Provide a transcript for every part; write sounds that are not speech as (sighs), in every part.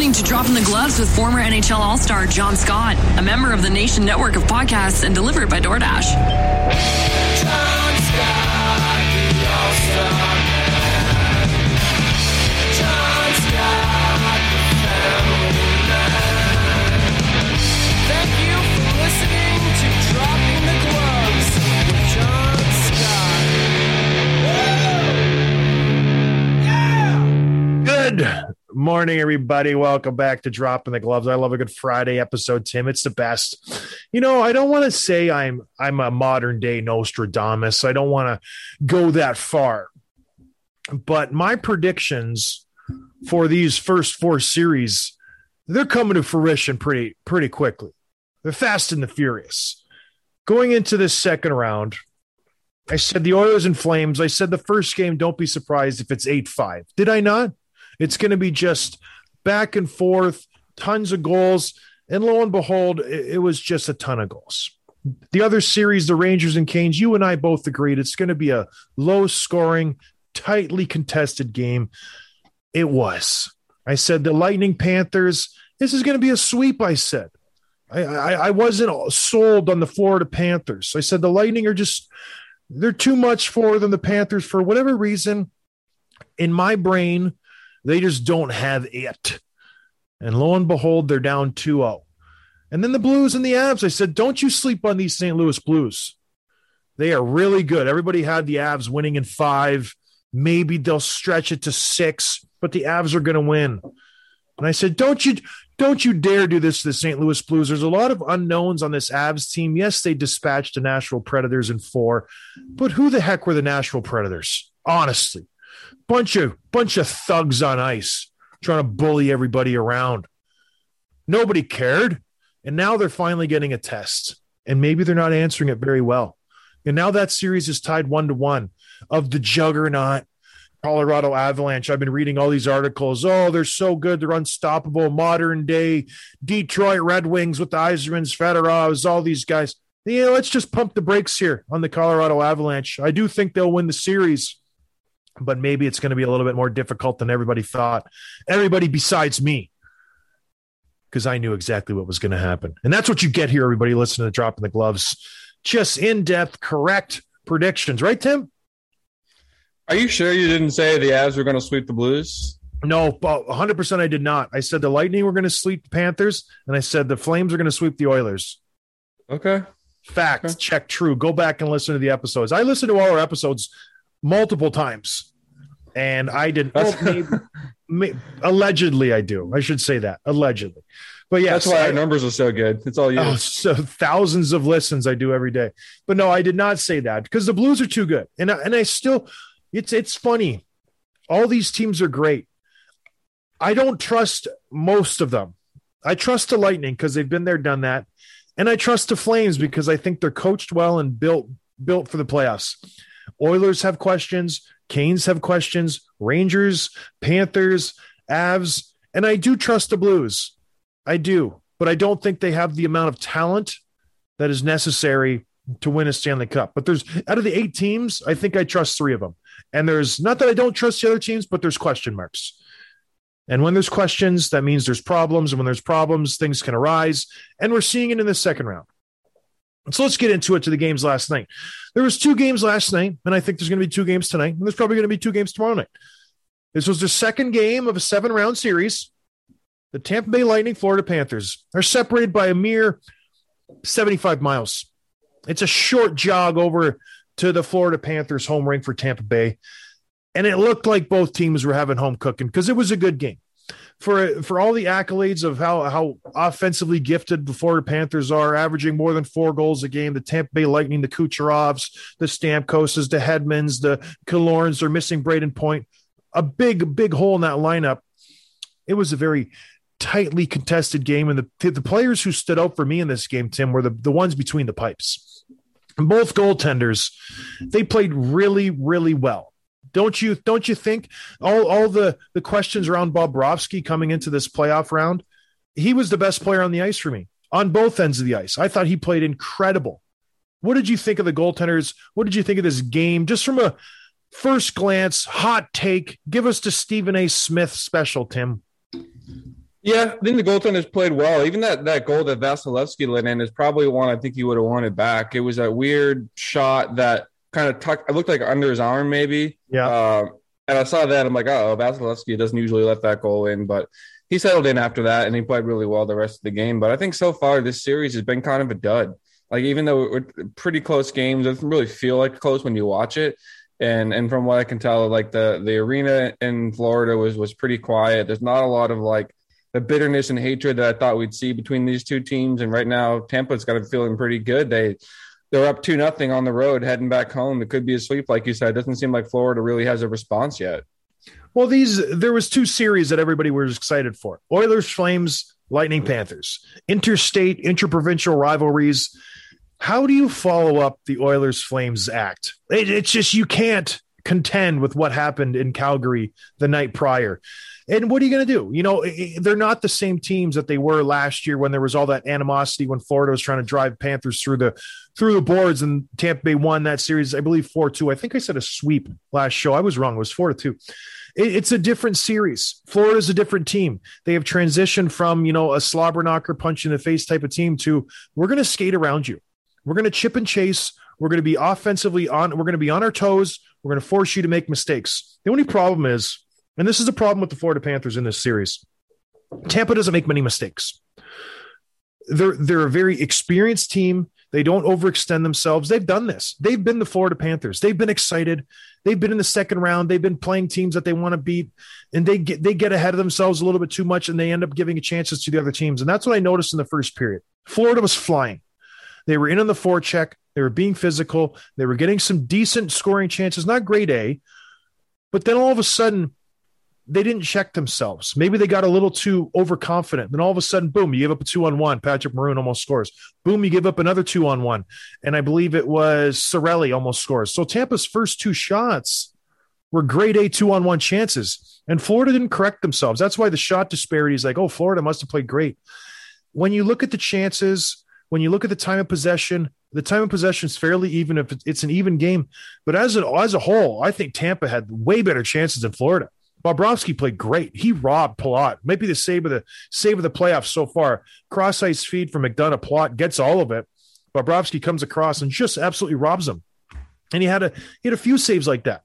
Listening to Dropping the Gloves with former NHL All Star John Scott, a member of the Nation Network of podcasts and delivered by DoorDash. John Scott, the All-Star man. John Scott, the family man. Thank you for listening to Dropping the Gloves with John Scott. Woo! Yeah! Good morning, everybody. Welcome back to Dropping the Gloves. I love a good Friday episode, Tim. It's the best. You know, I don't want to say I'm I'm a modern day Nostradamus. I don't want to go that far. But my predictions for these first four series, they're coming to fruition pretty pretty quickly. They're fast and the furious. Going into this second round, I said the Oilers and Flames. I said the first game, don't be surprised if it's 8 5. Did I not? It's going to be just back and forth, tons of goals. And lo and behold, it, it was just a ton of goals. The other series, the Rangers and Canes, you and I both agreed it's going to be a low scoring, tightly contested game. It was. I said the Lightning Panthers, this is going to be a sweep, I said. I, I, I wasn't sold on the Florida Panthers. I said the Lightning are just, they're too much for them, the Panthers, for whatever reason. In my brain, they just don't have it. And lo and behold, they're down 2 0. And then the Blues and the Avs. I said, don't you sleep on these St. Louis Blues. They are really good. Everybody had the Avs winning in five. Maybe they'll stretch it to six, but the Avs are going to win. And I said, don't you don't you dare do this to the St. Louis Blues. There's a lot of unknowns on this Avs team. Yes, they dispatched the Nashville Predators in four, but who the heck were the Nashville Predators? Honestly, bunch of bunch of thugs on ice trying to bully everybody around. Nobody cared, and now they're finally getting a test, and maybe they're not answering it very well. And now that series is tied one to one of the juggernaut Colorado Avalanche. I've been reading all these articles. Oh, they're so good. They're unstoppable. Modern day Detroit Red Wings with the Yzermans, Fedorovs, all these guys. Yeah, let's just pump the brakes here on the Colorado Avalanche. I do think they'll win the series, but maybe it's going to be a little bit more difficult than everybody thought. Everybody besides me, because I knew exactly what was going to happen. And that's what you get here, everybody listening to Dropping the Gloves. Just in depth, correct predictions, right, Tim? Are you sure you didn't say the Avs were going to sweep the Blues? No, but 100% I did not. I said the Lightning were going to sweep the Panthers, and I said the Flames are going to sweep the Oilers. Okay. Fact, Okay. check, true. Go back and listen to the episodes. I listened to all our episodes multiple times, and I didn't. Well, maybe, (laughs) may, allegedly, I do. I should say that allegedly. But yeah, That's why our numbers are so good. It's all you. Oh, so thousands of listens I do every day. But no, I did not say that because the Blues are too good. And I, and I still it's it's funny. All these teams are great. I don't trust most of them. I trust the Lightning because they've been there, done that. And I trust the Flames because I think they're coached well and built built for the playoffs. Oilers have questions, Canes have questions, Rangers, Panthers, Avs, and I do trust the Blues. I do, but I don't think they have the amount of talent that is necessary to win a Stanley Cup. But there's out of the eight teams, I think I trust three of them. And there's not that I don't trust the other teams, but there's question marks. And when there's questions, that means there's problems. And when there's problems, things can arise. And we're seeing it in the second round. So let's get into it to the games last night. There was two games last night, and I think there's going to be two games tonight, and there's probably going to be two games tomorrow night. This was the second game of a seven round series. The Tampa Bay Lightning, Florida Panthers are separated by a mere 75 miles. It's a short jog over to the Florida Panthers home ring for Tampa Bay. And it looked like both teams were having home cooking because it was a good game. For for all the accolades of how how offensively gifted the Florida Panthers are, averaging more than four goals a game, the Tampa Bay Lightning, the Kucherovs, the Stamkoses, the Hedmans, the Killorns, they're missing Brayden Point. A big, big hole in that lineup. It was a very tightly contested game, and the the players who stood out for me in this game, Tim, were the the ones between the pipes. Both goaltenders, they played really, really well. Don't you don't you think all all the the questions around Bobrovsky coming into this playoff round, he was the best player on the ice for me on both ends of the ice. I thought he played incredible. What did you think of the goaltenders? What did you think of this game? Just from a first glance, hot take. Give us the Stephen A. Smith special, Tim. Yeah, I think the goaltenders played well. Even that that goal that Vasilevsky let in is probably one I think he would have wanted back. It was a weird shot that kind of tucked. I looked like under his arm, maybe. Yeah. Uh, and I saw that. I'm like, oh, Vasilevsky doesn't usually let that goal in, but he settled in after that and he played really well the rest of the game. But I think so far this series has been kind of a dud. Like even though we're pretty close games, it doesn't really feel like close when you watch it. And and from what I can tell, like the the arena in Florida was was pretty quiet. There's not a lot of like the bitterness and hatred that I thought we'd see between these two teams. And right now, Tampa's got it feeling pretty good. They they're up two nothing on the road, heading back home. It could be a sweep, like you said. It doesn't seem like Florida really has a response yet. Well, these there was two series that everybody was excited for: Oilers, Flames, Lightning, Panthers. Interstate, interprovincial rivalries. How do you follow up the Oilers Flames act? It, it's just you can't contend with what happened in Calgary the night prior. And what are you going to do? You know, they're not the same teams that they were last year when there was all that animosity when Florida was trying to drive Panthers through the through the boards and Tampa Bay won that series, I believe 4-2. I think I said a sweep last show. I was wrong. It was 4-2 it's a different series. Florida's a different team. They have transitioned from, you know, a slobber knocker punch in the face type of team to we're going to skate around you. We're going to chip and chase. We're going to be offensively on. We're going to be on our toes. We're going to force you to make mistakes. The only problem is, and this is a problem with the Florida Panthers in this series, Tampa doesn't make many mistakes. They're they're a very experienced team. They don't overextend themselves. They've done this. They've been the Florida Panthers. They've been excited. They've been in the second round. They've been playing teams that they want to beat, and they get they get ahead of themselves a little bit too much, and they end up giving chances to the other teams. And that's what I noticed in the first period. Florida was flying. They were in on the forecheck. They were being physical. They were getting some decent scoring chances, not great A, but then all of a sudden they didn't check themselves. Maybe they got a little too overconfident. Then all of a sudden, boom, you give up a two on one. Patrick Maroon almost scores. Boom, you give up another two on one. And I believe it was Cirelli almost scores. So Tampa's first two shots were grade A two on one chances. And Florida didn't correct themselves. That's why the shot disparity is like, oh, Florida must have played great. When you look at the chances, when you look at the time of possession, the time of possession is fairly even if it's an even game. But as a, as a whole, I think Tampa had way better chances than Florida. Bobrovsky played great. He robbed Palat. Maybe the save of the save of the playoffs so far. Cross ice feed from McDonagh. Palat gets all of it. Bobrovsky comes across and just absolutely robs him. And he had a he had a few saves like that.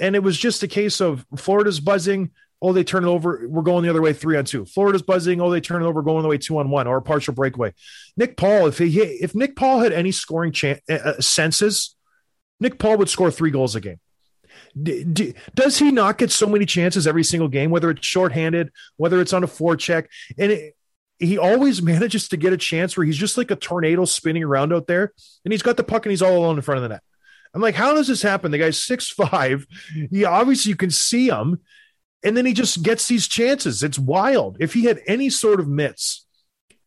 And it was just a case of Florida's buzzing. Oh, they turn it over. We're going the other way, three on two. Florida's buzzing. Oh, they turn it over, going the way two on one, or a partial breakaway. Nick Paul, if he if Nick Paul had any scoring chan- uh, senses, Nick Paul would score three goals a game. Does he not get so many chances every single game, whether it's shorthanded, whether it's on a forecheck, and it, he always (laughs) manages to get a chance where he's just like a tornado spinning around out there, and he's got the puck and he's all alone in front of the net. I'm like, how does this happen? The guy's six (laughs) five. He obviously you can see him, and then he just gets these chances. It's wild. If he had any sort of mitts,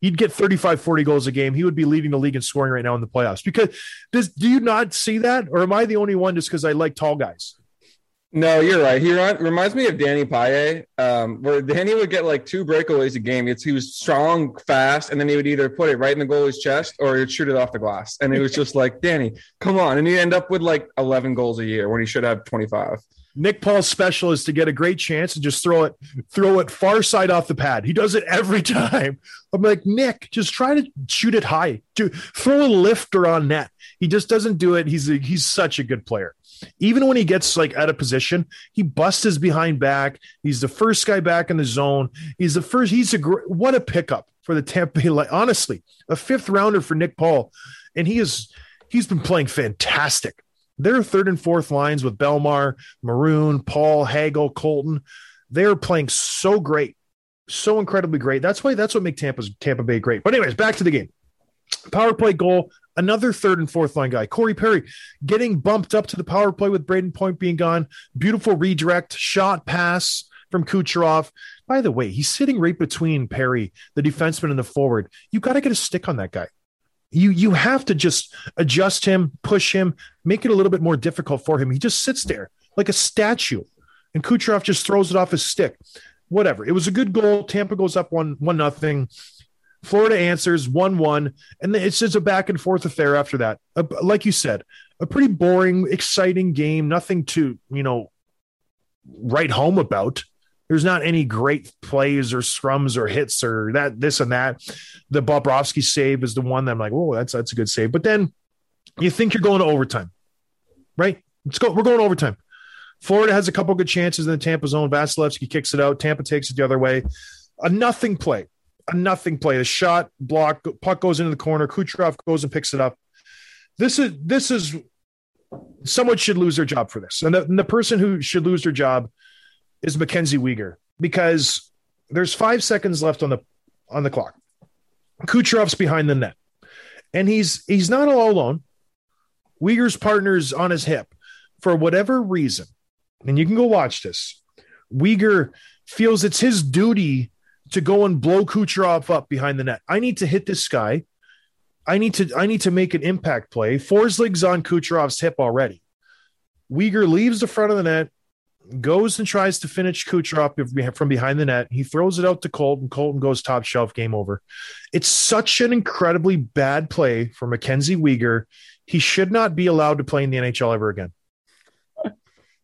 he'd get 35, 40 goals a game. He would be leading the league in scoring right now in the playoffs. Because does do you not see that, or am I the only one just because I like tall guys? No, you're right. He reminds me of Danny Paille, um, where Danny would get like two breakaways a game. It's he was strong, fast, and then he would either put it right in the goalie's chest or he'd shoot it off the glass. And it was (laughs) just like, Danny, come on. And he end up with like 11 goals a year when he should have 25. Nick Paul's special is to get a great chance and just throw it, throw it far side off the pad. He does it every (laughs) time. I'm like, Nick, just try to shoot it high. Do throw a lifter on net. He just doesn't do it. He's a, he's such a good player. Even when he gets like out of position, he busts his behind back. He's the first guy back in the zone. He's the first. He's a gr- what a pickup for the Tampa Bay. Honestly, a fifth rounder for Nick Paul, and he is he's been playing fantastic. Their third and fourth lines with Bellemare, Maroon, Paul, Hagel, Colton, they are playing so great, so incredibly great. That's why that's what makes Tampa's Tampa Bay great. But anyways, back to the game. Power play goal. Another third and fourth line guy, Corey Perry, getting bumped up to the power play with Brayden Point being gone. Beautiful redirect, shot pass from Kucherov. By the way, he's sitting right between Perry, the defenseman, and the forward. You got to get a stick on that guy. You you have to just adjust him, push him, make it a little bit more difficult for him. He just sits there like a statue, and Kucherov just throws it off his stick. Whatever. It was a good goal. Tampa goes up one one nothing. Florida answers one one, and it's just a back and forth affair after that. Uh, like you said, a pretty boring, exciting game. Nothing to you know write home about. There's not any great plays or scrums or hits or that this and that. The Bobrovsky save is the one that I'm like, oh, that's that's a good save. But then you think you're going to overtime, right? Let's go. We're going overtime. Florida has a couple good chances in the Tampa zone. Vasilevsky kicks it out. Tampa takes it the other way. A nothing play. A nothing play. A shot block. Puck goes into the corner. Kucherov goes and picks it up. This is this is someone should lose their job for this, and the, and the person who should lose their job is Mackenzie Weegar because there's five seconds left on the on the clock. Kucherov's behind the net, and he's he's not all alone. Weegar's partner's on his hip for whatever reason, and you can go watch this. Weegar feels it's his duty to go and blow Kucherov up behind the net. I need to hit this guy. I need to I need to make an impact play. Forsling's on Kucherov's hip already. Weegar leaves the front of the net, goes and tries to finish Kucherov from behind the net. He throws it out to Colton. Colton goes top shelf. Game over. It's such an incredibly bad play for Mackenzie Weegar. He should not be allowed to play in the NHL ever again. (laughs)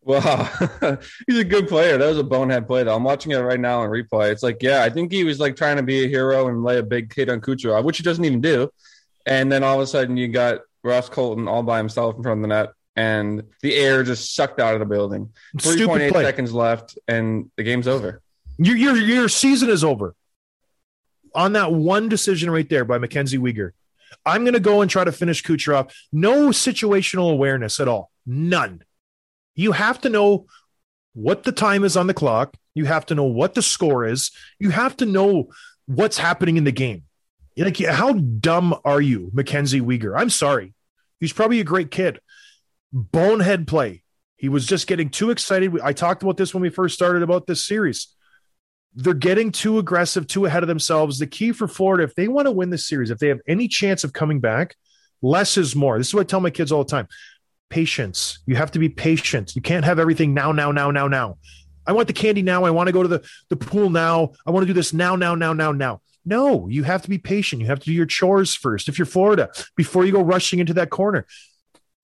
Wow, (laughs) he's a good player. That was a bonehead play, though. I'm watching it right now in replay. It's like, yeah, I think he was like trying to be a hero and lay a big hit on Kucherov, which he doesn't even do. And then all of a sudden, you got Ross Colton all by himself in front of the net, and the air just sucked out of the building. Three point eight seconds left, and the game's over. Your, your, your season is over on that one decision right there by Mackenzie Weegar. I'm going to go and try to finish Kucherov. No situational awareness at all. None. You have to know what the time is on the clock. You have to know what the score is. You have to know what's happening in the game. Like, how dumb are you, Mackenzie Weegar? I'm sorry. He's probably a great kid. Bonehead play. He was just getting too excited. I talked about this when we first started about this series. They're getting too aggressive, too ahead of themselves. The key for Florida, if they want to win this series, if they have any chance of coming back, less is more. This is what I tell my kids all the time patience. You have to be patient. You can't have everything now, now, now, now, now. I want the candy now. I want to go to the, the pool now. I want to do this now, now, now, now, now. No, you have to be patient. You have to do your chores first. If you're Florida, before you go rushing into that corner,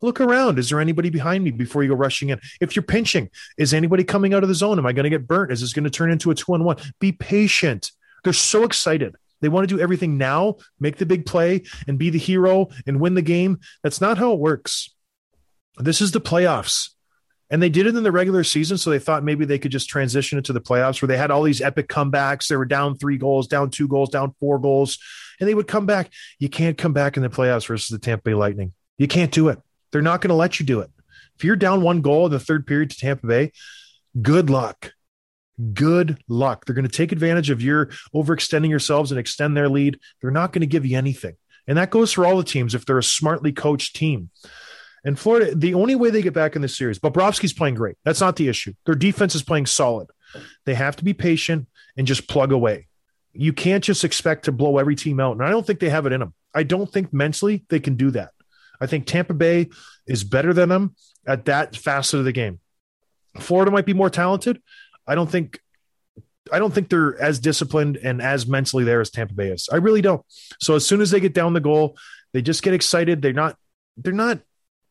look around. Is there anybody behind me before you go rushing in? If you're pinching, is anybody coming out of the zone? Am I going to get burnt? Is this going to turn into a two on one? Be patient. They're so excited. They want to do everything now, make the big play, and be the hero and win the game. That's not how it works. This is the playoffs. And they did it in the regular season. So they thought maybe they could just transition it to the playoffs where they had all these epic comebacks. They were down three goals, down two goals, down four goals, and they would come back. You can't come back in the playoffs versus the Tampa Bay Lightning. You can't do it. They're not going to let you do it. If you're down one goal in the third period to Tampa Bay, good luck. Good luck. They're going to take advantage of your overextending yourselves and extend their lead. They're not going to give you anything. And that goes for all the teams if they're a smartly coached team. And Florida, the only way they get back in this series, Bobrovsky's playing great. That's not the issue. Their defense is playing solid. They have to be patient and just plug away. You can't just expect to blow every team out. And I don't think they have it in them. I don't think mentally they can do that. I think Tampa Bay is better than them at that facet of the game. Florida might be more talented. I don't think I don't think they're as disciplined and as mentally there as Tampa Bay is. I really don't. So as soon as they get down the goal, they just get excited. They're not they're not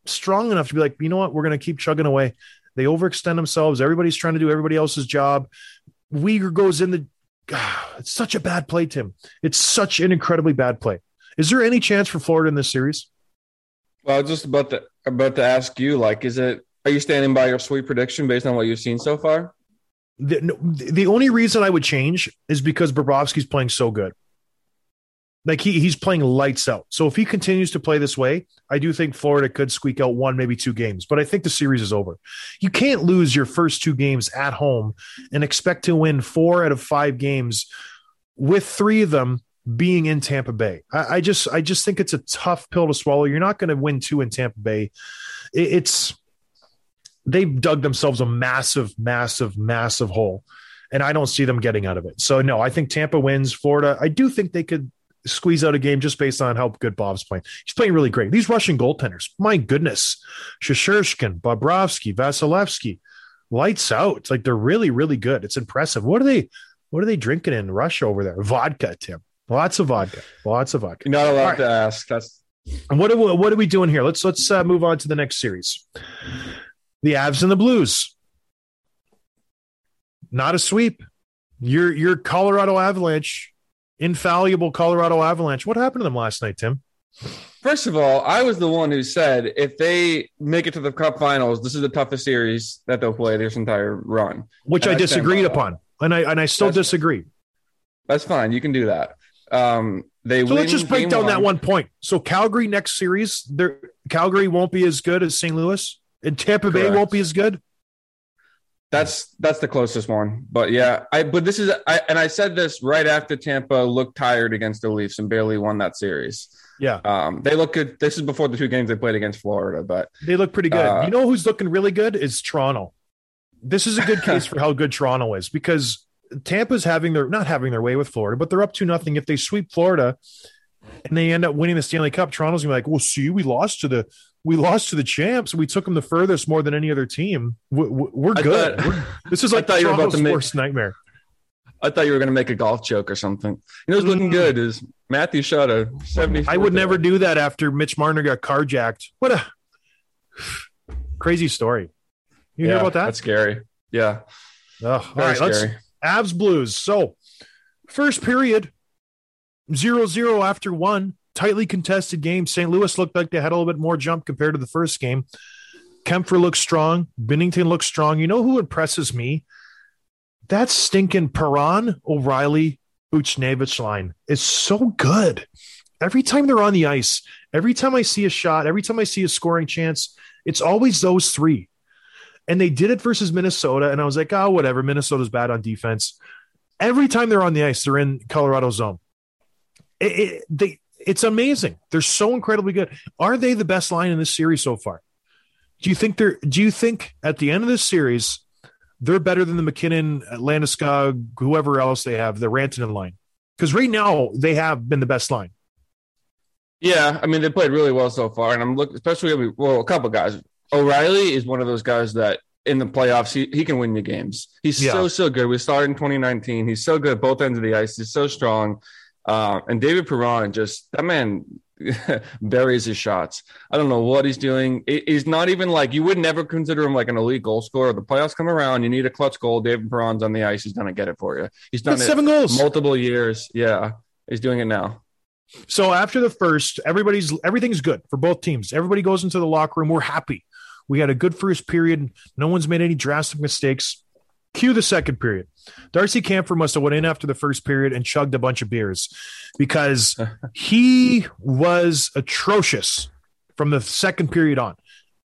strong enough to be like, you know what, we're going to keep chugging away. They overextend themselves. Everybody's trying to do everybody else's job. Weegar goes in the. (sighs) It's such a bad play, Tim. It's such an incredibly bad play. Is there any chance for Florida in this series? Well, I was just about to about to ask you, like, is it? Are you standing by your sweet prediction based on what you've seen so far? The, no, the only reason I would change is because Bobrovsky's playing so good. Like he he's playing lights out. So if he continues to play this way, I do think Florida could squeak out one, maybe two games. But I think the series is over. You can't lose your first two games at home and expect to win four out of five games with three of them being in Tampa Bay. I, I just I just think it's a tough pill to swallow. You're not going to win two in Tampa Bay. It, it's they've dug themselves a massive, massive, massive hole. And I don't see them getting out of it. So no, I think Tampa wins. Florida, I do think they could squeeze out a game just based on how good Bob's playing. He's playing really great. These Russian goaltenders, my goodness, Shesterkin, Bobrovsky, Vasilevsky, lights out. It's Like they're really, really good. It's impressive. What are they? What are they drinking in Russia over there? Vodka, Tim. Lots of vodka. Lots of vodka. You're not allowed All right. to ask. That's And what are we, what are we doing here? Let's let's uh, move on to the next series. The Avs and the Blues. Not a sweep. Your your Colorado Avalanche, infallible Colorado Avalanche. What happened to them last night, Tim? First of all, I was the one who said if they make it to the Cup Finals, this is the toughest series that they'll play this entire run. Which I I disagreed upon, and I and I still That's- disagree. That's fine. You can do that. Um, they So let's just break down that one point. So Calgary next series, their Calgary won't be as good as St. Louis, and Tampa Bay won't be as good. That's that's the closest one. But yeah, I but this is I and I said this right after Tampa looked tired against the Leafs and barely won that series. Yeah, Um, they look good. This is before the two games they played against Florida, but they look pretty good. Uh, you know who's looking really good is Toronto. This is a good case for how good Toronto is because Tampa's having their not having their way with Florida, but they're up to nothing. If they sweep Florida and they end up winning the Stanley Cup, Toronto's gonna be like, "Well, see, we lost to the we lost to the champs. We took them the furthest more than any other team. We, we- we're good. thought- We're- (laughs) this is like thought you were about Toronto's to make- worst nightmare. I thought you were going to make a golf joke or something. You know, what's looking Mm. good is Matthew shot a seventy. I would never do that after Mitch Marner got carjacked. What a (sighs) crazy story. You hear about that? That's scary. Yeah, Oh, all right, let's Avs Blues. So, first period, 0 0 after one. Tightly contested game. St. Louis looked like they had a little bit more jump compared to the first game. Kuemper looks strong. Binnington looks strong. You know who impresses me? That stinking Perron, O'Reilly, Buchnevich line is so good. Every time they're on the ice, every time I see a shot, every time I see a scoring chance, it's always those three. And they did it versus Minnesota. And I was like, oh, whatever. Minnesota's bad on defense. Every time they're on the ice, they're in Colorado zone. It, it, they, it's amazing. They're so incredibly good. Are they the best line in this series so far? Do you think they're, do you think at the end of this series, they're better than the MacKinnon, Landeskog, whoever else they have, the Rantanen line? Because right now they have been the best line. Yeah, I mean they played really well so far, and I'm looking especially. Well, a couple guys. O'Reilly is one of those guys that in the playoffs he, he can win you games. He's Yeah. so so good. We started in 2019. He's so good at both ends of the ice. He's so strong. Uh, and David Perron just that man (laughs) buries his shots. I don't know what he's doing. He- He's not even like you would never consider him like an elite goal scorer. The playoffs come around, you need a clutch goal. David Perron's on the ice. He's gonna get it for you. He's done it seven goals. multiple years. Yeah, he's doing it now. So after the first, everybody's everything's good for both teams. Everybody goes into the locker room. We're happy. We had a good first period. No one's made any drastic mistakes. Cue the second period. Darcy Kuemper must have went in after the first period and chugged a bunch of beers because (laughs) he was atrocious from the second period on.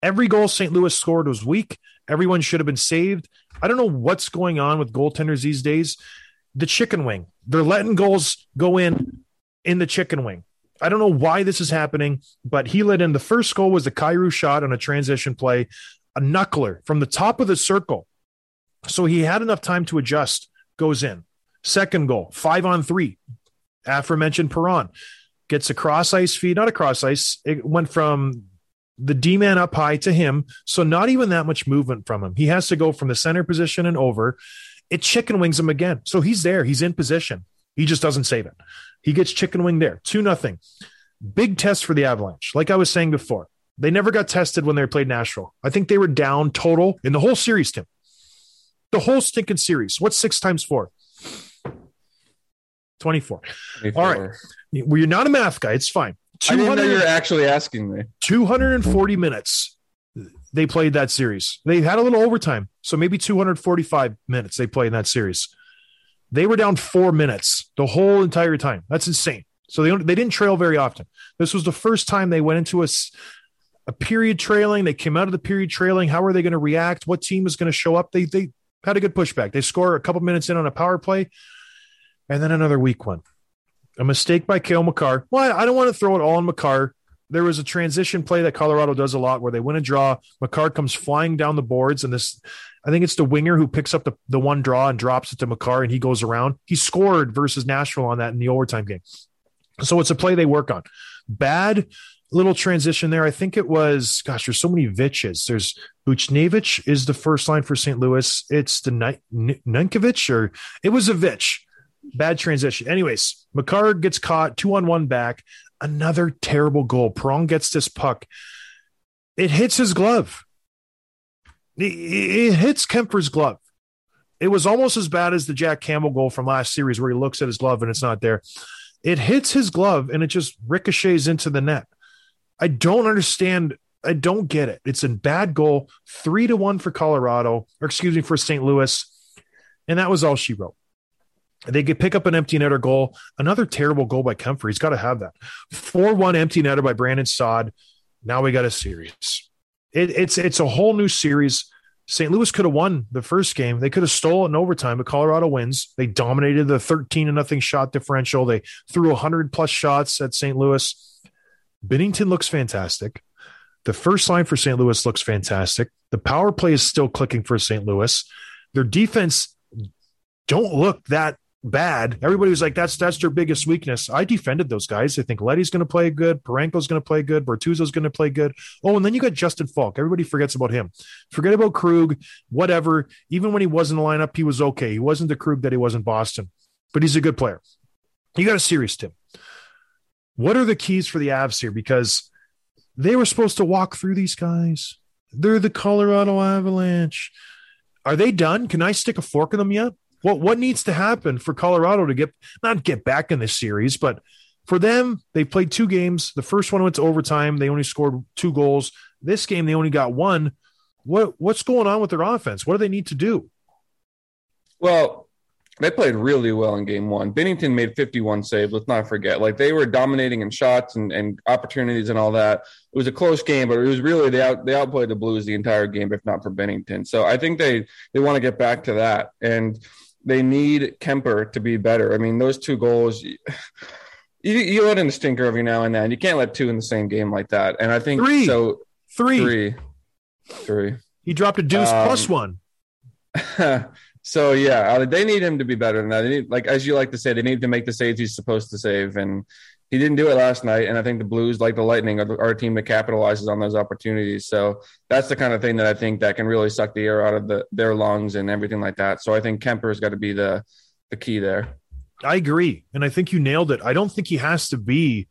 Every goal St. Louis scored was weak. Everyone should have been saved. I don't know what's going on with goaltenders these days. The chicken wing. They're letting goals go in in the chicken wing. I don't know why this is happening, but he let in the first goal was the Kyrou shot on a transition play, a knuckler from the top of the circle. So he had enough time to adjust, goes in. Second goal, five on three. Aforementioned Perron gets a cross ice feed, not a cross ice. It went from the D man up high to him. So not even that much movement from him. He has to go from the center position and over. It chicken wings him again. So he's there. He's in position. He just doesn't save it. He gets chicken wing there. Two nothing. Big test for the Avalanche. Like I was saying before, they never got tested when they played Nashville. I think they were down total in the whole series, Tim. The whole stinking series. What's six times four? 24. All right. Well, you're not a math guy. It's fine. I didn't know 200 you were actually asking me. 240 minutes they played that series. They had a little overtime, so maybe 245 minutes they played in that series. They were down four minutes the whole entire time. That's insane. So they they didn't trail very often. This was the first time they went into a a period trailing. They came out of the period trailing. How are they going to react? What team is going to show up? They they had a good pushback. They score a couple minutes in on a power play, and then another weak one. A mistake by Cale Makar. Well, I don't want to throw it all on Makar. There was a transition play that Colorado does a lot where they win a draw. Makar comes flying down the boards, and this, I think it's the winger who picks up the, the one draw and drops it to Makar, and he goes around. He scored versus Nashville on that in the overtime game. So it's a play they work on. Bad little transition there. I think it was, gosh, there's so many Vitches. There's Buchnevich is the first line for St. Louis. It's the N- or it was a Vitch. Bad transition. Anyways, Makar gets caught two on one back. Another terrible goal. Perron gets this puck. It hits his glove. It, it hits Kuemper's glove. It was almost as bad as the Jack Campbell goal from last series where he looks at his glove and it's not there. It hits his glove and it just ricochets into the net. I don't understand. I don't get it. It's a bad goal, three to one for Colorado, or excuse me, for St. Louis. And that was all she wrote. They could pick up an empty netter goal. Another terrible goal by Comfort. He's got to have that. 4 1 empty netter by Brandon Saad. Now we got a series. It, it's it's a whole new series. St. Louis could have won the first game. They could have stolen in overtime, but Colorado wins. They dominated the 13 to nothing shot differential. They threw 100 plus shots at St. Louis. Binnington looks fantastic. The first line for St. Louis looks fantastic. The power play is still clicking for St. Louis. Their defense don't look that bad. Everybody was like, that's that's their biggest weakness. I defended those guys. I think Leddy's going to play good. Parayko's going to play good. Bortuzzo's going to play good. Oh, and then you got Justin Faulk. Everybody forgets about him. Forget about Krug, whatever. Even when he was in the lineup, he was okay. He wasn't the Krug that he was in Boston, but he's a good player. You got a serious Tim. What are the keys for the Avs here? Because they were supposed to walk through these guys. They're the Colorado Avalanche. Are they done? Can I stick a fork in them yet? What what needs to happen for Colorado to get not get back in this series, but for them, they played two games. The first one went to overtime. They only scored two goals. This game, they only got one. What what's going on with their offense? What do they need to do? Well, they played really well in game one. Binnington made 51 saves. Let's not forget. Like they were dominating in shots and, and opportunities and all that. It was a close game, but it was really they out they outplayed the Blues the entire game, if not for Binnington. So I think they they want to get back to that. And they need Kuemper to be better. I mean, those two goals you, (sighs) you let in a stinker every now and then. You can't let two in the same game like that. And I think Three. so Three. three. Three. He dropped a deuce Um, plus one. (laughs) so yeah, uh, they need him to be better than that. They need, like as you like to say, they need to make the saves he's supposed to save, and he didn't do it last night. And I think the Blues, like the Lightning, are, are a team that capitalizes on those opportunities. So that's the kind of thing that I think that can really suck the air out of the, their lungs and everything like that. So I think Kuemper's got to be the the key there. I agree, and I think you nailed it. I don't think he has to be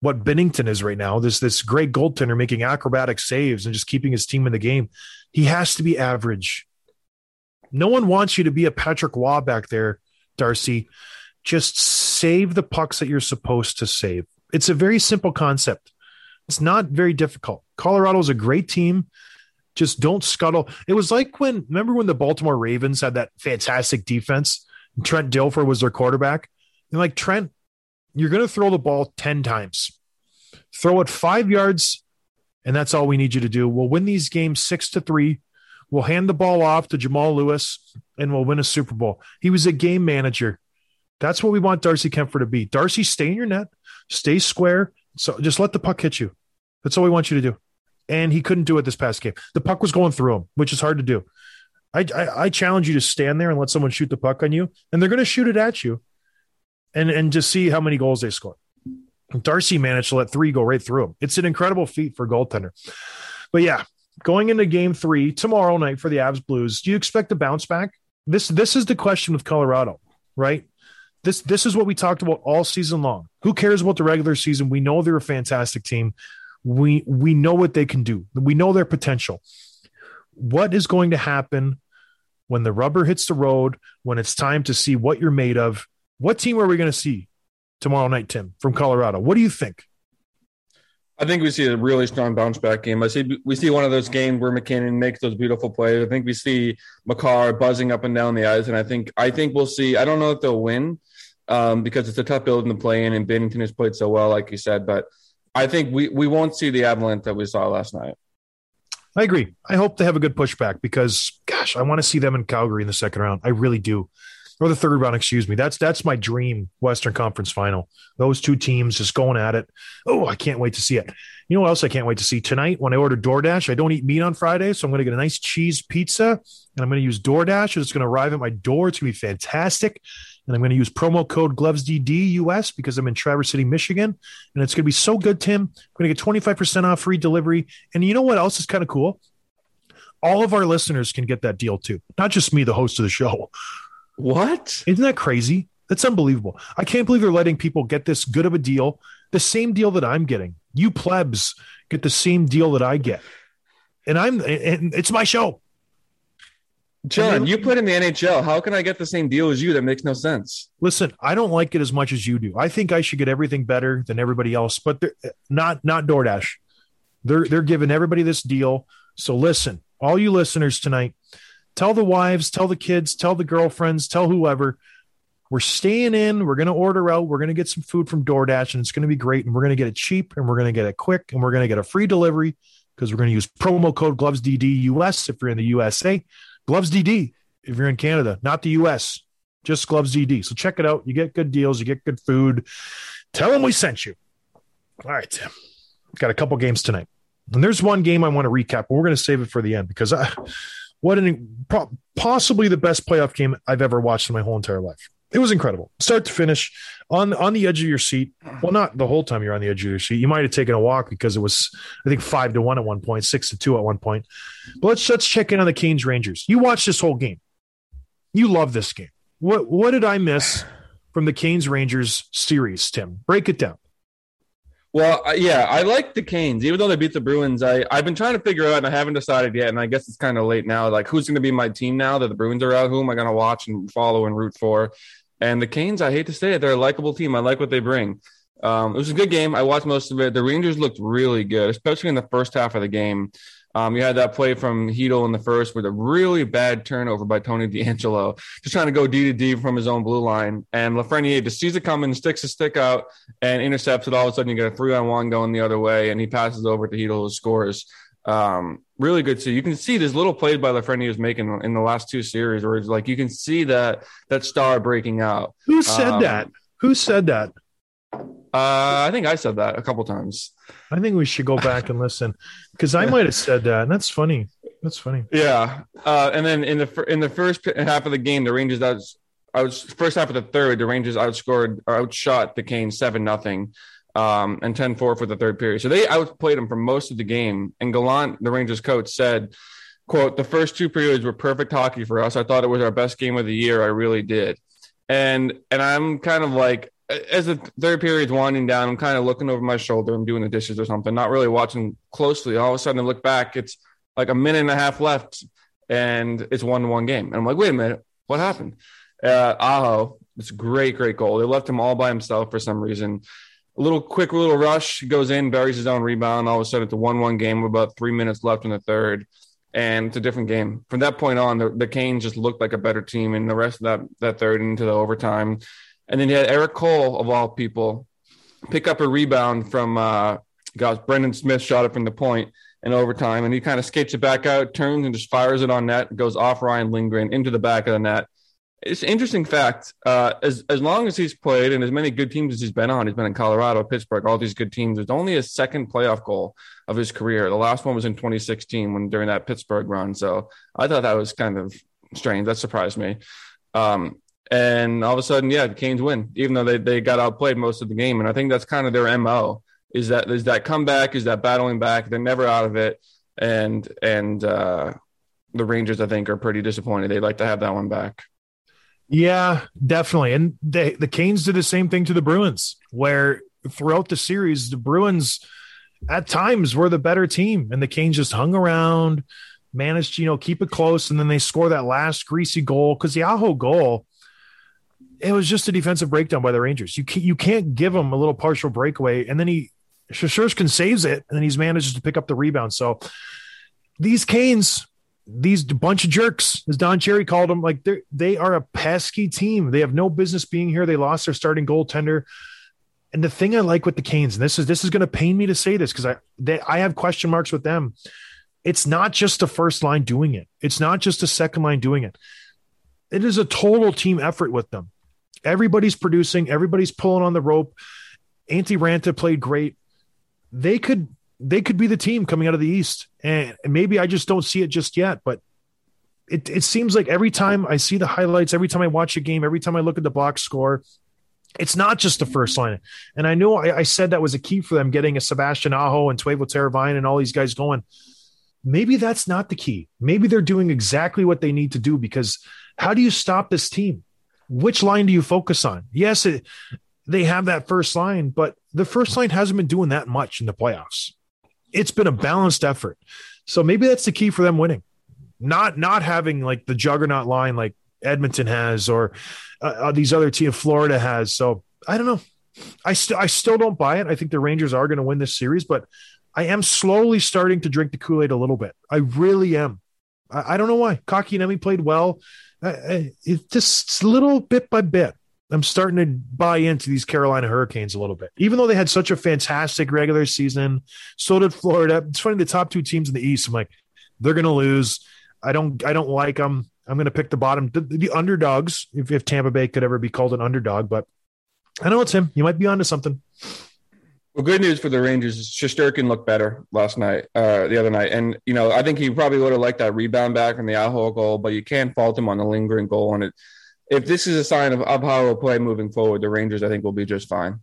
what Binnington is right now. This this great goaltender making acrobatic saves and just keeping his team in the game. He has to be average. No one wants you to be a Patrick Roy back there, Darcy. Just save the pucks that you're supposed to save. It's a very simple concept. It's not very difficult. Colorado is a great team. Just don't scuttle. It was like when remember when the Baltimore Ravens had that fantastic defense. Trent Dilfer was their quarterback. And like Trent, you're going to throw the ball 10 times. Throw it 5 yards and that's all we need you to do. We'll win these games 6 to 3. We'll hand the ball off to Jamal Lewis and we'll win a Super Bowl. He was a game manager. That's what we want Darcy Kuemper to be. Darcy, stay in your net, stay square. So just let the puck hit you. That's all we want you to do. And he couldn't do it this past game. The puck was going through him, which is hard to do. I, I, I challenge you to stand there and let someone shoot the puck on you, and they're going to shoot it at you, and and just see how many goals they score. Darcy managed to let three go right through him. It's an incredible feat for a goaltender. But yeah, going into Game Three tomorrow night for the Avs Blues, do you expect a bounce back? This this is the question with Colorado, right? This this is what we talked about all season long. Who cares about the regular season? We know they're a fantastic team. We we know what they can do. We know their potential. What is going to happen when the rubber hits the road? When it's time to see what you're made of? What team are we going to see tomorrow night, Tim, from Colorado? What do you think? I think we see a really strong bounce back game. I see we see one of those games where MacKinnon makes those beautiful plays. I think we see Makar buzzing up and down the ice, and I think I think we'll see. I don't know if they'll win, um, because it's a tough building to play in, and Binnington has played so well, like you said. But I think we we won't see the avalanche that we saw last night. I agree. I hope they have a good pushback because, gosh, I want to see them in Calgary in the second round. I really do, or the third round. Excuse me. That's that's my dream Western Conference final. Those two teams just going at it. Oh, I can't wait to see it. You know what else I can't wait to see tonight? When I order DoorDash, I don't eat meat on Friday, so I'm going to get a nice cheese pizza, and I'm going to use DoorDash. It's going to arrive at my door. It's going to be fantastic. And I'm going to use promo code GlovesDD US because I'm in Traverse City, Michigan. And it's going to be so good, Tim. I'm going to get 25% off free delivery. And you know what else is kind of cool? All of our listeners can get that deal too, not just me, the host of the show. What? Isn't that crazy? That's unbelievable. I can't believe they're letting people get this good of a deal, the same deal that I'm getting. You plebs get the same deal that I get. And I'm and it's my show. John, you put in the NHL. How can I get the same deal as you? That makes no sense. Listen, I don't like it as much as you do. I think I should get everything better than everybody else, but they're not not DoorDash. They're they're giving everybody this deal. So listen, all you listeners tonight, tell the wives, tell the kids, tell the girlfriends, tell whoever. We're staying in. We're going to order out. We're going to get some food from DoorDash, and it's going to be great. And we're going to get it cheap, and we're going to get it quick, and we're going to get a free delivery because we're going to use promo code GlovesDD US if you're in the USA. Gloves DD if you're in Canada, not the US, just Gloves DD. So check it out. You get good deals, you get good food. Tell them we sent you. All right. Got a couple games tonight. And there's one game I want to recap, but we're going to save it for the end because I, what an possibly the best playoff game I've ever watched in my whole entire life. It was incredible, start to finish, on on the edge of your seat. Well, not the whole time you're on the edge of your seat. You might have taken a walk because it was, I think, five to one at one point, six to two at one point. But let's let's check in on the Canes Rangers. You watched this whole game. You love this game. What what did I miss from the Canes Rangers series, Tim? Break it down. Well, uh, yeah, I like the Canes, even though they beat the Bruins. I I've been trying to figure out, and I haven't decided yet. And I guess it's kind of late now. Like, who's going to be my team now that the Bruins are out? Who am I going to watch and follow and root for? And the Canes, I hate to say it, they're a likable team. I like what they bring. Um, it was a good game. I watched most of it. The Rangers looked really good, especially in the first half of the game. Um, you had that play from Chytil in the first with a really bad turnover by Tony DeAngelo, just trying to go D to D from his own blue line. And Lafreniere just sees it coming, sticks his stick out, and intercepts it. All of a sudden, you get a three on one going the other way, and he passes over to Chytil, who scores. Um, really good. So you can see this little play by Lafreniere is making in the last two series, where it's like you can see that that star breaking out. Who said Um, that? Who said that? Uh, I think I said that a couple times. I think we should go back and listen because I might have said that. And that's funny. That's funny. Yeah, uh, and then in the in the first half of the game, the Rangers I was first half of the third, the Rangers outscored or outshot the Canes seven nothing, um, and 10-4 for the third period. So they outplayed them for most of the game. And Gallant, the Rangers coach, said, "quote The first two periods were perfect hockey for us. I thought it was our best game of the year. I really did." And and I'm kind of like as the third period's winding down, I'm kind of looking over my shoulder. I'm doing the dishes or something, not really watching closely. All of a sudden, I look back. It's like a minute and a half left, and it's one to one game. And I'm like, wait a minute, what happened? Uh, Aho, it's a great, great goal. They left him all by himself for some reason. A little quick, little rush. Goes in, buries his own rebound. All of a sudden, it's a one-one game with about three minutes left in the third, and it's a different game. From that point on, the, the Canes just looked like a better team, and the rest of that that third into the overtime. And then you had Eric Cole of all people pick up a rebound from uh, gosh, Brendan Smith shot it from the point in overtime, and he kind of skates it back out, turns and just fires it on net, goes off Ryan Lindgren into the back of the net. It's an interesting fact. Uh, as as long as he's played and as many good teams as he's been on, he's been in Colorado, Pittsburgh, all these good teams. There's only a second playoff goal of his career. The last one was in 2016 when during that Pittsburgh run. So I thought that was kind of strange. That surprised me. Um, and all of a sudden, yeah, the Canes win, even though they, they got outplayed most of the game. And I think that's kind of their MO is that is that comeback, is that battling back. They're never out of it. And and uh, the Rangers, I think, are pretty disappointed. They'd like to have that one back. Yeah, definitely. And they, the Canes did the same thing to the Bruins, where throughout the series, the Bruins at times were the better team, and the Canes just hung around, managed to, you know, keep it close, and then they score that last greasy goal because the Aho goal, it was just a defensive breakdown by the Rangers. You can't, you can't give them a little partial breakaway, and then he Shesterkin saves it, and then he's managed to pick up the rebound. So these Canes, these bunch of jerks, as Don Cherry called them, like they they are a pesky team. They have no business being here. They lost their starting goaltender. And the thing I like with the Canes, and this is this is going to pain me to say this because I they I have question marks with them. It's not just the first line doing it. It's not just the second line doing it. It is a total team effort with them. Everybody's producing. Everybody's pulling on the rope. Antti Raanta played great. They could they could be the team coming out of the East, and maybe I just don't see it just yet. But it it seems like every time I see the highlights, every time I watch a game, every time I look at the box score, it's not just the first line. And I know I, I said that was a key for them getting a Sebastian Aho and Teuvo Teravainen and all these guys going. Maybe that's not the key. Maybe they're doing exactly what they need to do because how do you stop this team? Which line do you focus on? Yes, it, they have that first line, but the first line hasn't been doing that much in the playoffs. It's been a balanced effort. So maybe that's the key for them winning. Not not having like the juggernaut line like Edmonton has or uh, uh, these other team Florida has. So I don't know. I still I still don't buy it. I think the Rangers are going to win this series, but I am slowly starting to drink the Kool Aid a little bit. I really am. I, I don't know why. Kotkaniemi played well. I, it's just little bit by bit. I'm starting to buy into these Carolina Hurricanes a little bit, even though they had such a fantastic regular season. So did Florida. It's funny the top two teams in the East. I'm like, they're going to lose. I don't. I don't like them. I'm going to pick the bottom, the, the underdogs. If, if Tampa Bay could ever be called an underdog, but I know it's him. You might be onto something. Well, good news for the Rangers is Shesterkin looked better last night, uh, the other night, and you know I think he probably would have liked that rebound back from the Aho goal, but you can't fault him on the lingering goal on it. If this is a sign of, of how he'll play moving forward, the Rangers I think will be just fine.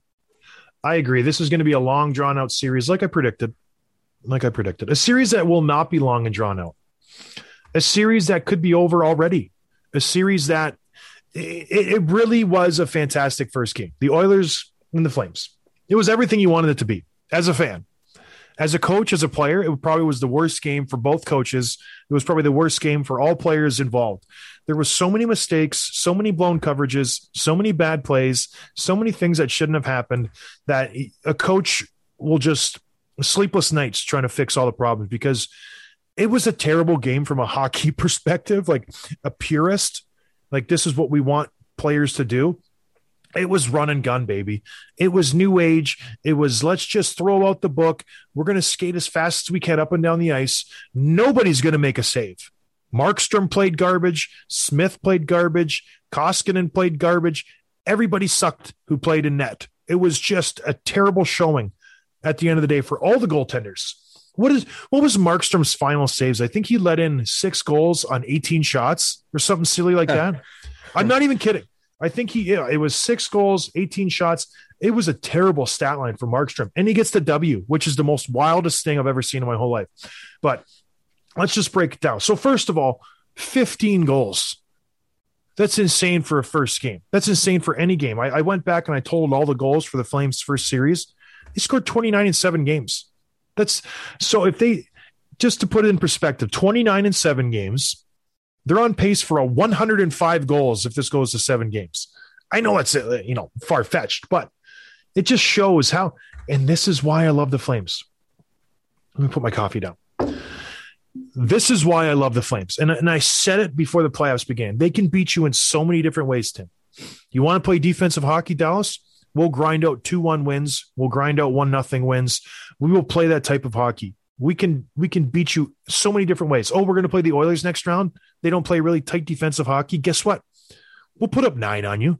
I agree. This is going to be a long, drawn out series, like I predicted. Like I predicted, a series that will not be long and drawn out. A series that could be over already. A series that it, it really was a fantastic first game. The Oilers and the Flames. It was everything you wanted it to be as a fan. As a coach, as a player, it probably was the worst game for both coaches. It was probably the worst game for all players involved. There was so many mistakes, so many blown coverages, so many bad plays, so many things that shouldn't have happened that a coach will just sleepless nights trying to fix all the problems because it was a terrible game from a (laughs) hockey perspective, like a purist. Like this is what we want players to do. It was run and gun, baby. It was new age. It was let's just throw out the book. We're going to skate as fast as we can up and down the ice. Nobody's going to make a save. Markstrom played garbage. Smith played garbage. Koskinen played garbage. Everybody sucked who played in net. It was just a terrible showing at the end of the day for all the goaltenders. What is what was Markstrom's final saves? I think he let in six goals on 18 shots or something silly like that. I'm not even kidding. I think he yeah, it was six goals, 18 shots. It was a terrible stat line for Markstrom. And he gets the W, which is the most wildest thing I've ever seen in my whole life. But let's just break it down. So, first of all, 15 goals. That's insane for a first game. That's insane for any game. I, I went back and I told all the goals for the Flames first series. They scored 29 in seven games. That's so if they just to put it in perspective, 29 in seven games, they're on pace for a 105 goals if this goes to seven games. I know it's uh, you know far fetched, but it just shows how. And this is why I love the Flames. Let me put my coffee down. This is why I love the Flames, and and I said it before the playoffs began. They can beat you in so many different ways, Tim. You want to play defensive hockey, Dallas? We'll grind out two one wins. We'll grind out one nothing wins. We will play that type of hockey. We can we can beat you so many different ways. Oh, we're going to play the Oilers next round. They don't play really tight defensive hockey. Guess what? We'll put up nine on you.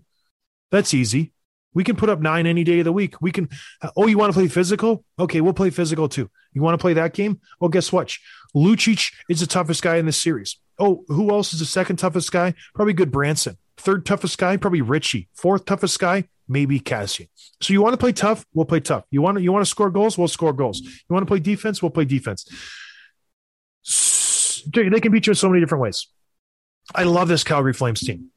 That's easy. We can put up nine any day of the week. We can. Oh, you want to play physical? Okay, we'll play physical too. You want to play that game? Well, guess what? Lucic is the toughest guy in this series. Oh, who else is the second toughest guy? Probably Gudbranson. Third toughest guy, probably Ritchie. Fourth toughest guy, maybe Kassian. So you want to play tough? We'll play tough. You want to you want to score goals? We'll score goals. You want to play defense? We'll play defense. They can beat you in so many different ways. I love this Calgary Flames team.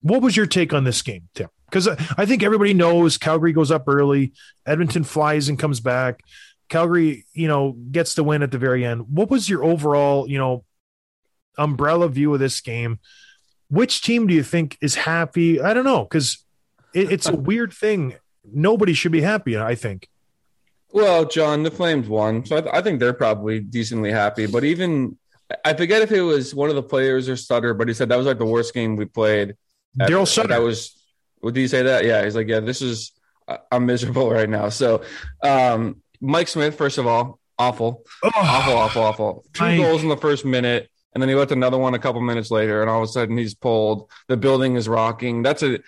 What was your take on this game, Tim? Because I think everybody knows Calgary goes up early, Edmonton flies and comes back. Calgary, you know, gets the win at the very end. What was your overall, you know, umbrella view of this game? Which team do you think is happy? I don't know because it, it's a (laughs) weird thing. Nobody should be happy. I think. Well, John, the Flames won, so I, th- I think they're probably decently happy. But even I forget if it was one of the players or Sutter, but he said that was like the worst game we played. Daryl Sutter. That was. What did he say that? Yeah, he's like, yeah, this is. I'm miserable (laughs) right now. So, um, Mike Smith, first of all, awful, awful, awful, awful. Two I- goals in the first minute, and then he left another one a couple minutes later, and all of a sudden he's pulled. The building is rocking. That's a.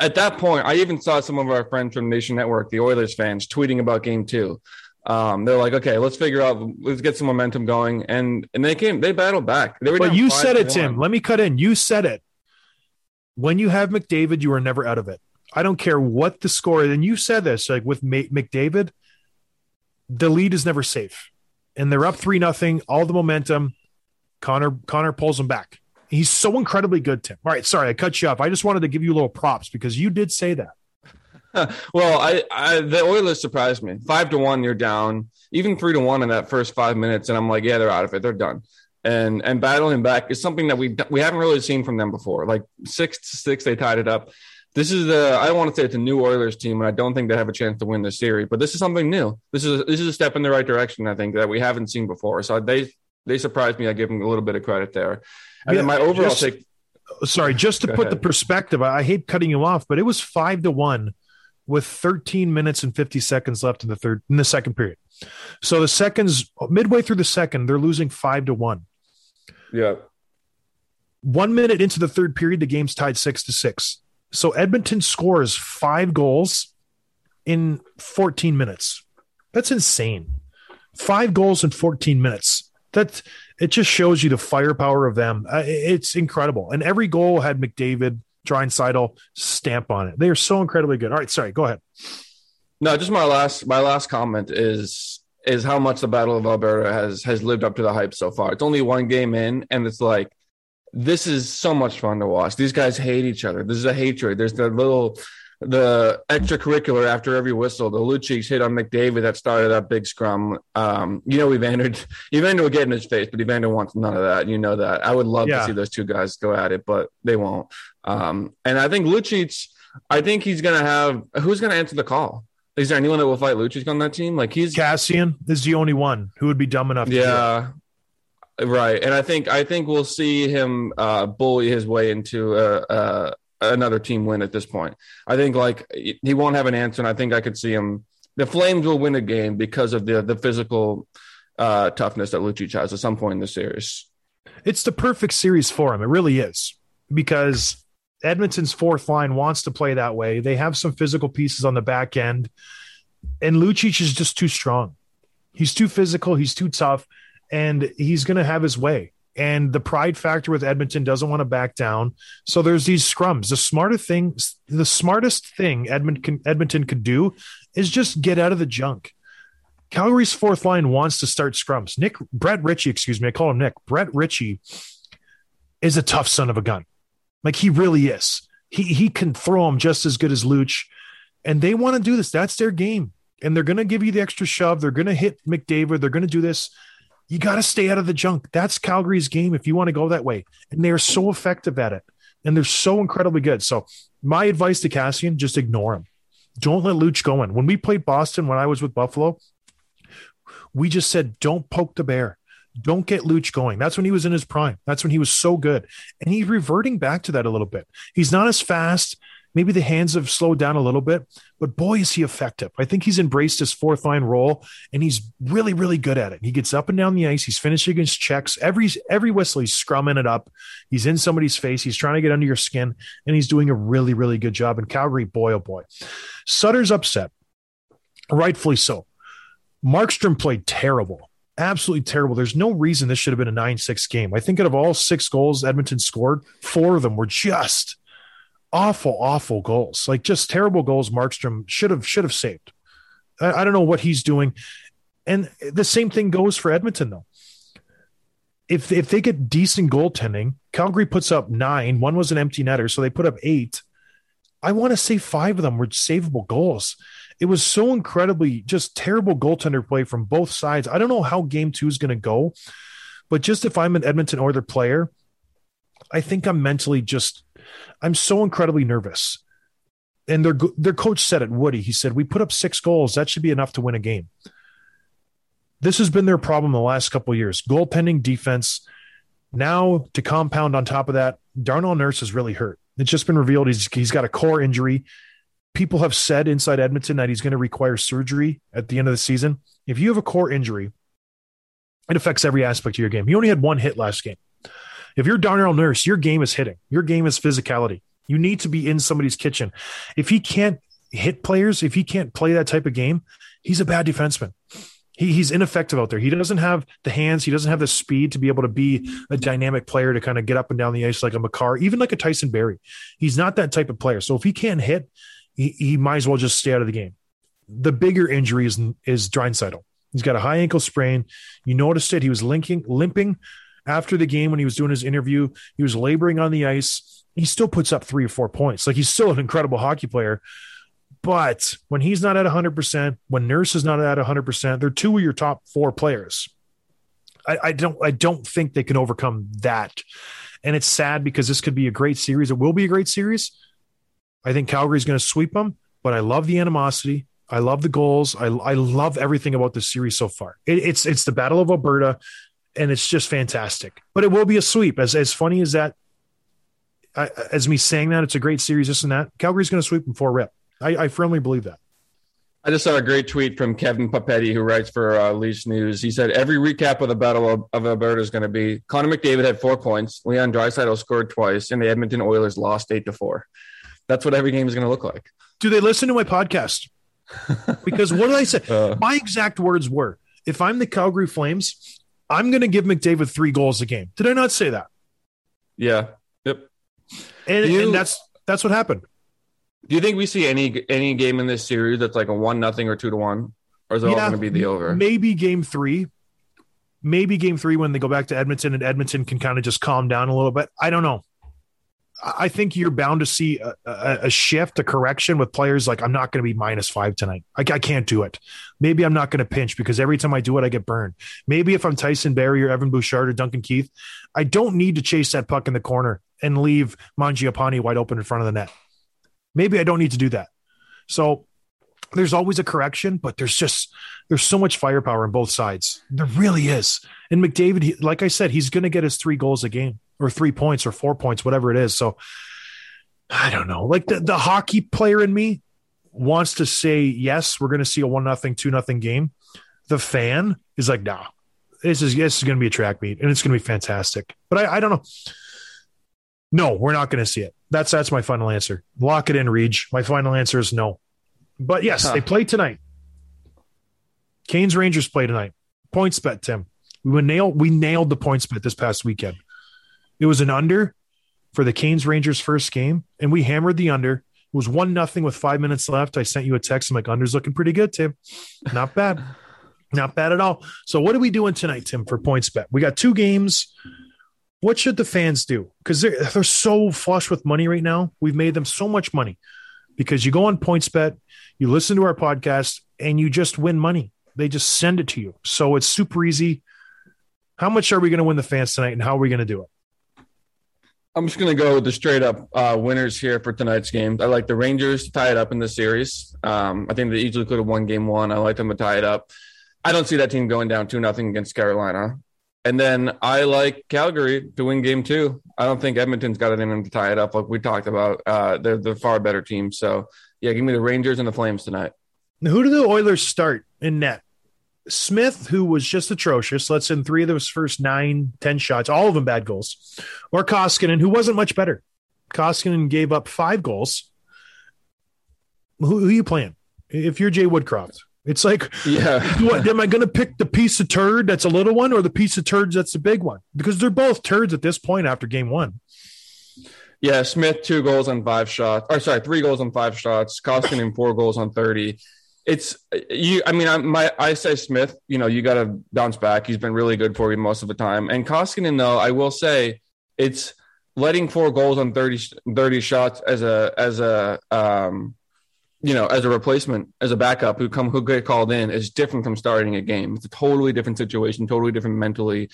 At that point, I even saw some of our friends from Nation Network, the Oilers fans, tweeting about Game Two. Um, they're like, okay, let's figure out, let's get some momentum going, and and they came, they battled back. They were But you said it, Tim. Let me cut in. You said it. When you have McDavid, you are never out of it. I don't care what the score is. And you said this, like with McDavid, the lead is never safe. And they're up three nothing, all the momentum. Connor Connor pulls them back. He's so incredibly good, Tim. All right, sorry, I cut you off. I just wanted to give you a little props because you did say that. (laughs) well, I, I the Oilers surprised me. Five to one, you're down. Even three to one in that first five minutes, and I'm like, yeah, they're out of it. They're done. And and battling back is something that we we haven't really seen from them before. Like six to six, they tied it up. This is the I want to say it's a new Oilers team, and I don't think they have a chance to win this series. But this is something new. This is this is a step in the right direction. I think that we haven't seen before. So they they surprised me. I give them a little bit of credit there. And then Yeah, my overall just- take. sorry, just to put the perspective, I I hate cutting you off, but it was five to one with 13 minutes and 50 seconds left in the third in the second period. So the seconds midway through the second, they're losing five to one. Yeah, One minute into the third period, the game's tied six to six. So Edmonton scores five goals in 14 minutes. That's insane. Five goals in 14 minutes. That it just shows you the firepower of them. Uh, It's incredible. And every goal had McDavid, Draisaitl stamp on it. They are so incredibly good. All right, sorry, go ahead. No, just my last my last comment is is how much the Battle of Alberta has has lived up to the hype so far. It's only one game in, and it's like this is so much fun to watch. These guys hate each other. There's a hatred. There's the little the extracurricular after every whistle. The Lucic hit on McDavid that started that big scrum. Um, you know, Evander (laughs) Evander will get in his face, but Evander wants none of that. You know that. I would love Yeah. to see those two guys go at it, but they won't. Um, and I think Lucic, I think he's gonna have who's gonna answer the call. Is there anyone that will fight Lucic on that team? Like he's Kassian is the only one who would be dumb enough to yeah, right. And I think I think we'll see him uh, bully his way into uh, uh, another team win at this point. I think like he won't have an answer, and I think I could see him. The Flames will win a game because of the the physical uh, toughness that Lucic has at some point in the series. it's the perfect series for him. It really is because Edmonton's fourth line wants to play that way. They have some physical pieces on the back end, and Lucic is just too strong. He's too physical. He's too tough, and he's going to have his way. And the pride factor with Edmonton doesn't want to back down. So there's these scrums. The smartest thing, the smartest thing Edmonton Edmonton could do is just get out of the junk. Calgary's fourth line wants to start scrums. Nick Brett Ritchie, excuse me, I call him Nick. Brett Ritchie is a tough son of a gun. Like he really is. He he can throw him just as good as Luch, and they want to do this. That's their game, and they're going to give you the extra shove. They're going to hit McDavid. They're going to do this. You got to stay out of the junk. That's Calgary's game if you want to go that way, and they are so effective at it, and they're so incredibly good. So my advice to Kassian: just ignore him. Don't let Luch go in. When we played Boston, when I was with Buffalo, we just said, don't poke the bear. Don't get Luch going. That's when he was in his prime. That's when he was so good. And he's reverting back to that a little bit. He's not as fast. Maybe the hands have slowed down a little bit, but boy, is he effective. I think he's embraced his fourth line role and he's really, really good at it. He gets up and down the ice. He's finishing his checks. Every every whistle, he's scrumming it up. He's in somebody's face. He's trying to get under your skin, and he's doing a really, really good job. And Calgary, boy, oh boy. Sutter's upset. Rightfully so. Markstrom played terrible, absolutely terrible. There's no reason this should have been a 9 6 game. I think out of all six goals Edmonton scored, four of them were just awful, awful goals. Like just terrible goals Markstrom should have should have saved. I, I don't know what he's doing. And the same thing goes for Edmonton, though. If if they get decent goaltending, Calgary puts up nine. One was an empty netter, so they put up eight. I want to say five of them were savable goals. It was so incredibly just terrible goaltender play from both sides. I don't know how game two is going to go, but just if I'm an Edmonton Oilers player, I think I'm mentally just, I'm so incredibly nervous. And their their coach said it, Woody. He said, "We put up six goals. That should be enough to win a game." This has been their problem the last couple years: goaltending, defense. Now to compound on top of that, Darnell Nurse is really hurt. It's just been revealed he's he's got a core injury. People have said inside Edmonton that he's going to require surgery at the end of the season. If you have a core injury, it affects every aspect of your game. He only had one hit last game. If you're Darnell Nurse, your game is hitting. Your game is physicality. You need to be in somebody's kitchen. If he can't hit players, if he can't play that type of game, he's a bad defenseman. He, he's ineffective out there. He doesn't have the hands. He doesn't have the speed to be able to be a dynamic player to kind of get up and down the ice like a Makar, even like a Tyson Barrie. He's not that type of player. So if he can't hit, he, he might as well just stay out of the game. The bigger injury is, is Draisaitl. He's got a high ankle sprain. You noticed it. He was linking, limping after the game when he was doing his interview. He was laboring on the ice. He still puts up three or four points. Like he's still an incredible hockey player. But when he's not at 100%, when Nurse is not at 100%, they're two of your top four players. I, I don't I don't think they can overcome that. And it's sad because this could be a great series. It will be a great series. I think Calgary's going to sweep them, but I love the animosity. I love the goals. I, I love everything about this series so far. It, it's it's the Battle of Alberta, and it's just fantastic. But it will be a sweep. As as funny as that, I, as me saying that, it's a great series. This and that. Calgary's going to sweep them four rip. I, I firmly believe that. I just saw a great tweet from Kevin Papetti, who writes for uh, Leafs News. He said every recap of the Battle of, of Alberta is going to be Connor McDavid had four points, Leon Draisaitl scored twice, and the Edmonton Oilers lost eight to four. That's what every game is going to look like. Do they listen to my podcast? (laughs) Because what did I say? Uh. my exact words were if I'm the Calgary Flames, I'm going to give McDavid three goals a game. Did I not say that? Yeah. Yep. And, You- and that's that's what happened. Do you think we see any any game in this series that's like a one nothing or two to one, or is it all going to be the over? Maybe game three. Maybe game three when they go back to Edmonton and Edmonton can kind of just calm down a little bit. I don't know. I think you're bound to see a, a, shift, a correction with players like I'm not going to be minus five tonight. I, I can't do it. Maybe I'm not going to pinch because every time I do it, I get burned. Maybe if I'm Tyson Barrie or Evan Bouchard or Duncan Keith, I don't need to chase that puck in the corner and leave Mangiapane wide open in front of the net. Maybe I don't need to do that. So there's always a correction, but there's just there's so much firepower on both sides. There really is. And McDavid, like I said, he's going to get his three goals a game or three points or four points, whatever it is. So I don't know. Like the, the hockey player in me wants to say yes, we're going to see a one nothing, two nothing game. The fan is like, nah, this is this is going to be a track meet and it's going to be fantastic. But I, I don't know. No, we're not going to see it. That's that's my final answer. Lock it in, Reach. My final answer is no. But yes, Huh. they play tonight. Canes Rangers play tonight. Points bet, Tim. We would nail we nailed the PointsBet this past weekend. It was an under for the Canes Rangers first game, and we hammered the under. It was one nothing with five minutes left. I sent you a text. I'm like, under's looking pretty good, Tim. Not bad. Not bad at all. So what are we doing tonight, Tim, for PointsBet? We got two games. What should the fans do? Because they're they're so flush with money right now. We've made them so much money because you go on PointsBet, you listen to our podcast, and you just win money. They just send it to you. So it's super easy. How much are we going to win the fans tonight, and how are we going to do it? I'm just going to go with the straight up uh, winners here for tonight's game. I like the Rangers to tie it up in the series. Um, I think they easily could have won game one. I like them to tie it up. I don't see that team going down 2 nothing against Carolina. And then I like Calgary to win game two. I don't think Edmonton's got it in them to tie it up like we talked about. Uh, they're the far better team. So, yeah, give me the Rangers and the Flames tonight. Now, who do the Oilers start in net? Smith, who was just atrocious, lets in three of those first nine, ten shots, all of them bad goals. Or Koskinen, who wasn't much better. Koskinen gave up five goals. Who, who you playing? If you're Jay Woodcroft, it's like, Yeah. (laughs) I, am I going to pick the piece of turd that's a little one or the piece of turds that's the big one? Because they're both turds at this point after game one. Yeah, Smith two goals on five shots. Or sorry, three goals on five shots. Koskinen four goals on thirty. It's you. I mean, I my I say Smith. You know, you got to bounce back. He's been really good for you most of the time. And Koskinen, though, I will say, it's letting four goals on 30, 30 shots as a as a um, you know, as a replacement, as a backup who come who get called in is different from starting a game. It's a totally different situation, totally different mentally.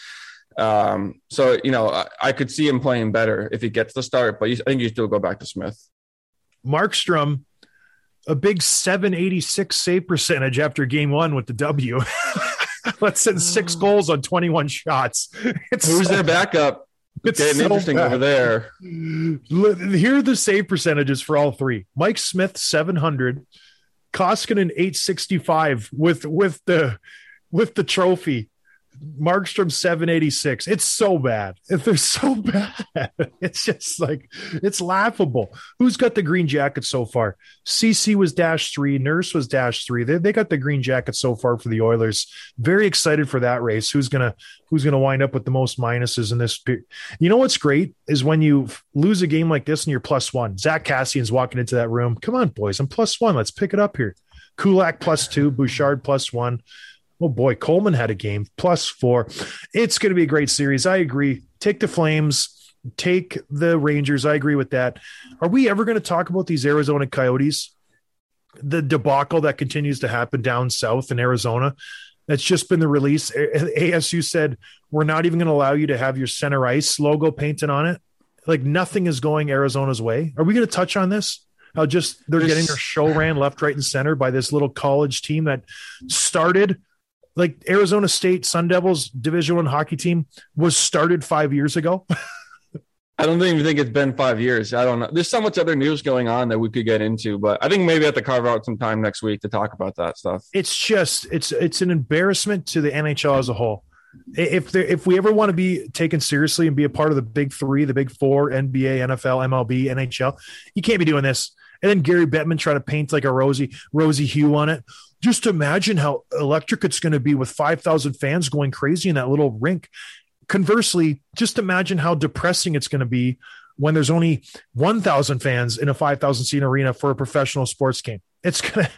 Um, so you know, I, I could see him playing better if he gets the start, but you, I think you still go back to Smith. Markstrom, a big 786 save percentage after game one with the W. (laughs) Let's send six mm. goals on 21 shots. It's Who's their backup? (laughs) It's getting so interesting bad. over there. Here are the save percentages for all three. Mike Smith, 700. Koskinen, 865 with with the with the trophy. Markstrom 786. It's so bad. If (laughs) they're so bad, it's just like it's laughable. Who's got the green jacket so far? Ceci was dash three, Nurse was dash three. They, they got the green jacket so far for the Oilers. Very excited for that race. Who's gonna who's gonna wind up with the most minuses in this? You know what's great is when you lose a game like this and you're plus one. Zack Kassian's walking into that room. Come on, boys, I'm plus one. Let's pick it up here. Kulak plus two, Bouchard plus one. Oh boy, Coleman had a game plus four. It's going to be a great series. I agree. Take the Flames, take the Rangers. I agree with that. Are we ever going to talk about these Arizona Coyotes? The debacle that continues to happen down south in Arizona. That's just been the release. ASU said we're not even going to allow you to have your center ice logo painted on it. Like nothing is going Arizona's way. Are we going to touch on this? How just they're getting their show ran left, right, and center by this little college team that started like Arizona State Sun Devils Division One hockey team was started five years ago. (laughs) I don't even think it's been five years. I don't know. There's so much other news going on that we could get into, but I think maybe I have to carve out some time next week to talk about that stuff. It's just it's it's an embarrassment to the NHL as a whole. If there, if we ever want to be taken seriously and be a part of the big three, the big four, NBA, NFL, MLB, NHL, you can't be doing this. And then Gary Bettman try to paint like a rosy rosy hue on it. Just imagine how electric it's going to be with five thousand fans going crazy in that little rink. Conversely, just imagine how depressing it's going to be when there's only 1,000 fans in a 5,000 seat arena for a professional sports game. It's going to,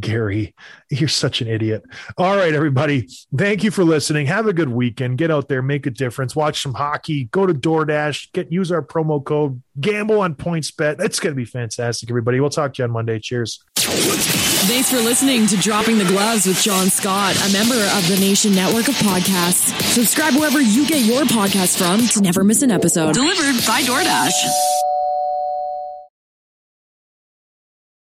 Gary, you're such an idiot. All right, everybody. Thank you for listening. Have a good weekend. Get out there, make a difference. Watch some hockey. Go to DoorDash. Get use our promo code. Gamble on PointsBet. That's going to be fantastic, everybody. We'll talk to you on Monday. Cheers. Thanks for listening to Dropping the Gloves with John Scott, a member of the Nation Network of Podcasts. Subscribe wherever you get your podcast from to never miss an episode. Delivered by DoorDash.